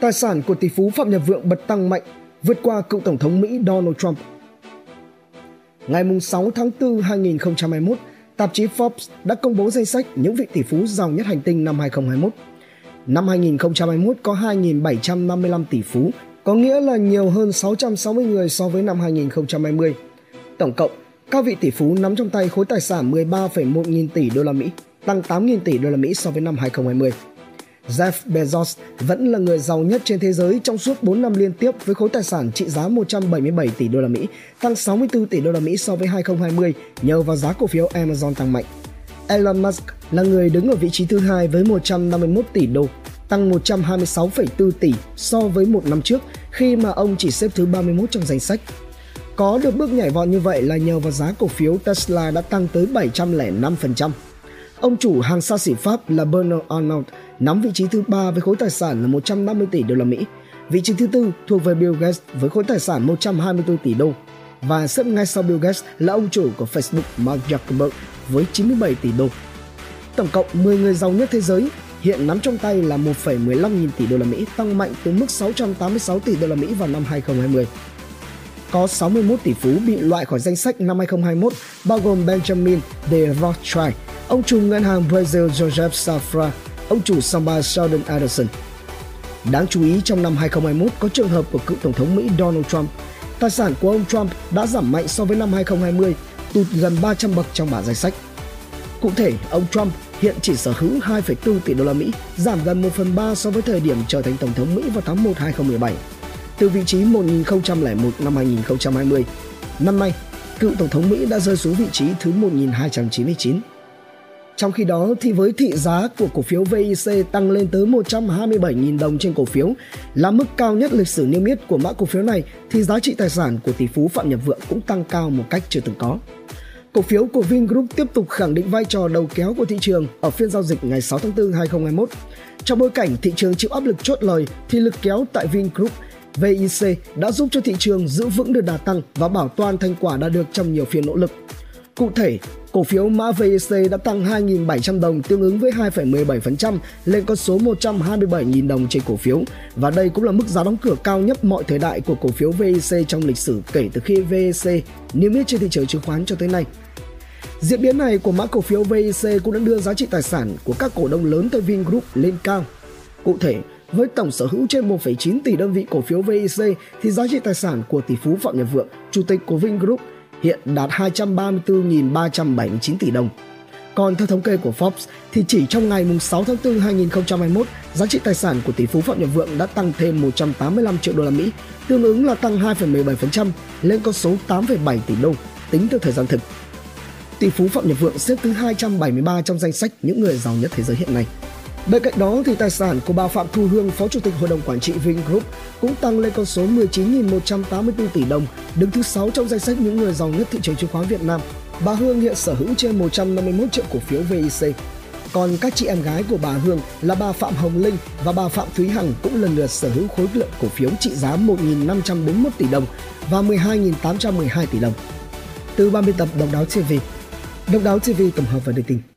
Tài sản của tỷ phú Phạm Nhật Vượng bật tăng mạnh, vượt qua cựu Tổng thống Mỹ Donald Trump. Ngày 6 tháng 4 2021, tạp chí Forbes đã công bố danh sách những vị tỷ phú giàu nhất hành tinh năm 2021. Năm 2021 có 2.755 tỷ phú, có nghĩa là nhiều hơn 660 người so với năm 2020. Tổng cộng, các vị tỷ phú nắm trong tay khối tài sản 13,1 nghìn tỷ đô la Mỹ, tăng 8 nghìn tỷ đô la Mỹ so với năm 2020. Jeff Bezos vẫn là người giàu nhất trên thế giới trong suốt 4 năm liên tiếp với khối tài sản trị giá 177 tỷ đô la Mỹ, tăng 64 tỷ đô la Mỹ so với 2020 nhờ vào giá cổ phiếu Amazon tăng mạnh. Elon Musk là người đứng ở vị trí thứ hai với 151 tỷ đô, tăng 126,4 tỷ so với một năm trước khi mà ông chỉ xếp thứ 31 trong danh sách. Có được bước nhảy vọt như vậy là nhờ vào giá cổ phiếu Tesla đã tăng tới 705%. Ông chủ hàng xa xỉ Pháp là Bernard Arnault nắm vị trí thứ ba với khối tài sản là 150 tỷ đô la Mỹ. Vị trí thứ tư thuộc về Bill Gates với khối tài sản 124 tỷ đô. Và xếp ngay sau Bill Gates là ông chủ của Facebook Mark Zuckerberg với 97 tỷ đô. Tổng cộng 10 người giàu nhất thế giới hiện nắm trong tay là 1,15 nghìn tỷ đô la Mỹ, tăng mạnh từ mức 686 tỷ đô la Mỹ vào năm 2020. Có 61 tỷ phú bị loại khỏi danh sách năm 2021, bao gồm Benjamin de Rothschild, ông chủ ngân hàng Brazil Joseph Safra, ông chủ samba Sheldon Adelson. Đáng chú ý trong năm 2021 có trường hợp của cựu Tổng thống Mỹ Donald Trump. Tài sản của ông Trump đã giảm mạnh so với năm 2020, tụt gần 300 bậc trong bảng danh sách. Cụ thể, ông Trump hiện chỉ sở hữu 2,4 tỷ đô la Mỹ, giảm gần 1 phần 3 so với thời điểm trở thành Tổng thống Mỹ vào tháng 1 2017, từ vị trí 1001 năm 2020. Năm nay, cựu Tổng thống Mỹ đã rơi xuống vị trí thứ 1299. Trong khi đó, thì với thị giá của cổ phiếu VIC tăng lên tới 127.000 đồng trên cổ phiếu, là mức cao nhất lịch sử niêm yết của mã cổ phiếu này, thì giá trị tài sản của tỷ phú Phạm Nhật Vượng cũng tăng cao một cách chưa từng có. Cổ phiếu của Vingroup tiếp tục khẳng định vai trò đầu kéo của thị trường ở phiên giao dịch ngày 6 tháng 4 2021. Trong bối cảnh thị trường chịu áp lực chốt lời, thì lực kéo tại Vingroup VIC đã giúp cho thị trường giữ vững được đà tăng và bảo toàn thành quả đã được trong nhiều phiên nỗ lực. Cụ thể, cổ phiếu mã VEC đã tăng 2.700 đồng tương ứng với 2,17% lên con số 127.000 đồng trên cổ phiếu và đây cũng là mức giá đóng cửa cao nhất mọi thời đại của cổ phiếu VEC trong lịch sử kể từ khi VEC niêm yết trên thị trường chứng khoán cho tới nay. Diễn biến này của mã cổ phiếu VEC cũng đã đưa giá trị tài sản của các cổ đông lớn tại Vingroup lên cao. Cụ thể, với tổng sở hữu trên 1,9 tỷ đơn vị cổ phiếu VEC thì giá trị tài sản của tỷ phú Phạm Nhật Vượng, chủ tịch của Vingroup hiện đạt 234.379 tỷ đồng. Còn theo thống kê của Forbes thì chỉ trong ngày 6 tháng 4 2021, giá trị tài sản của tỷ phú Phạm Nhật Vượng đã tăng thêm 185 triệu đô la Mỹ, tương ứng là tăng 2,17% lên con số 8,7 tỷ đô tính từ thời gian thực. Tỷ phú Phạm Nhật Vượng xếp thứ 273 trong danh sách những người giàu nhất thế giới hiện nay. Bên cạnh đó thì tài sản của bà Phạm Thu Hương, Phó Chủ tịch Hội đồng Quản trị Vingroup cũng tăng lên con số 19.184 tỷ đồng, đứng thứ 6 trong danh sách những người giàu nhất thị trường chứng khoán Việt Nam. Bà Hương hiện sở hữu trên 151 triệu cổ phiếu VIC. Còn các chị em gái của bà Hương là bà Phạm Hồng Linh và bà Phạm Thúy Hằng cũng lần lượt sở hữu khối lượng cổ phiếu trị giá 1.541 tỷ đồng và 12.812 tỷ đồng. Từ 30 tập Độc đáo TV, Độc đáo TV tổng hợp và đưa tin.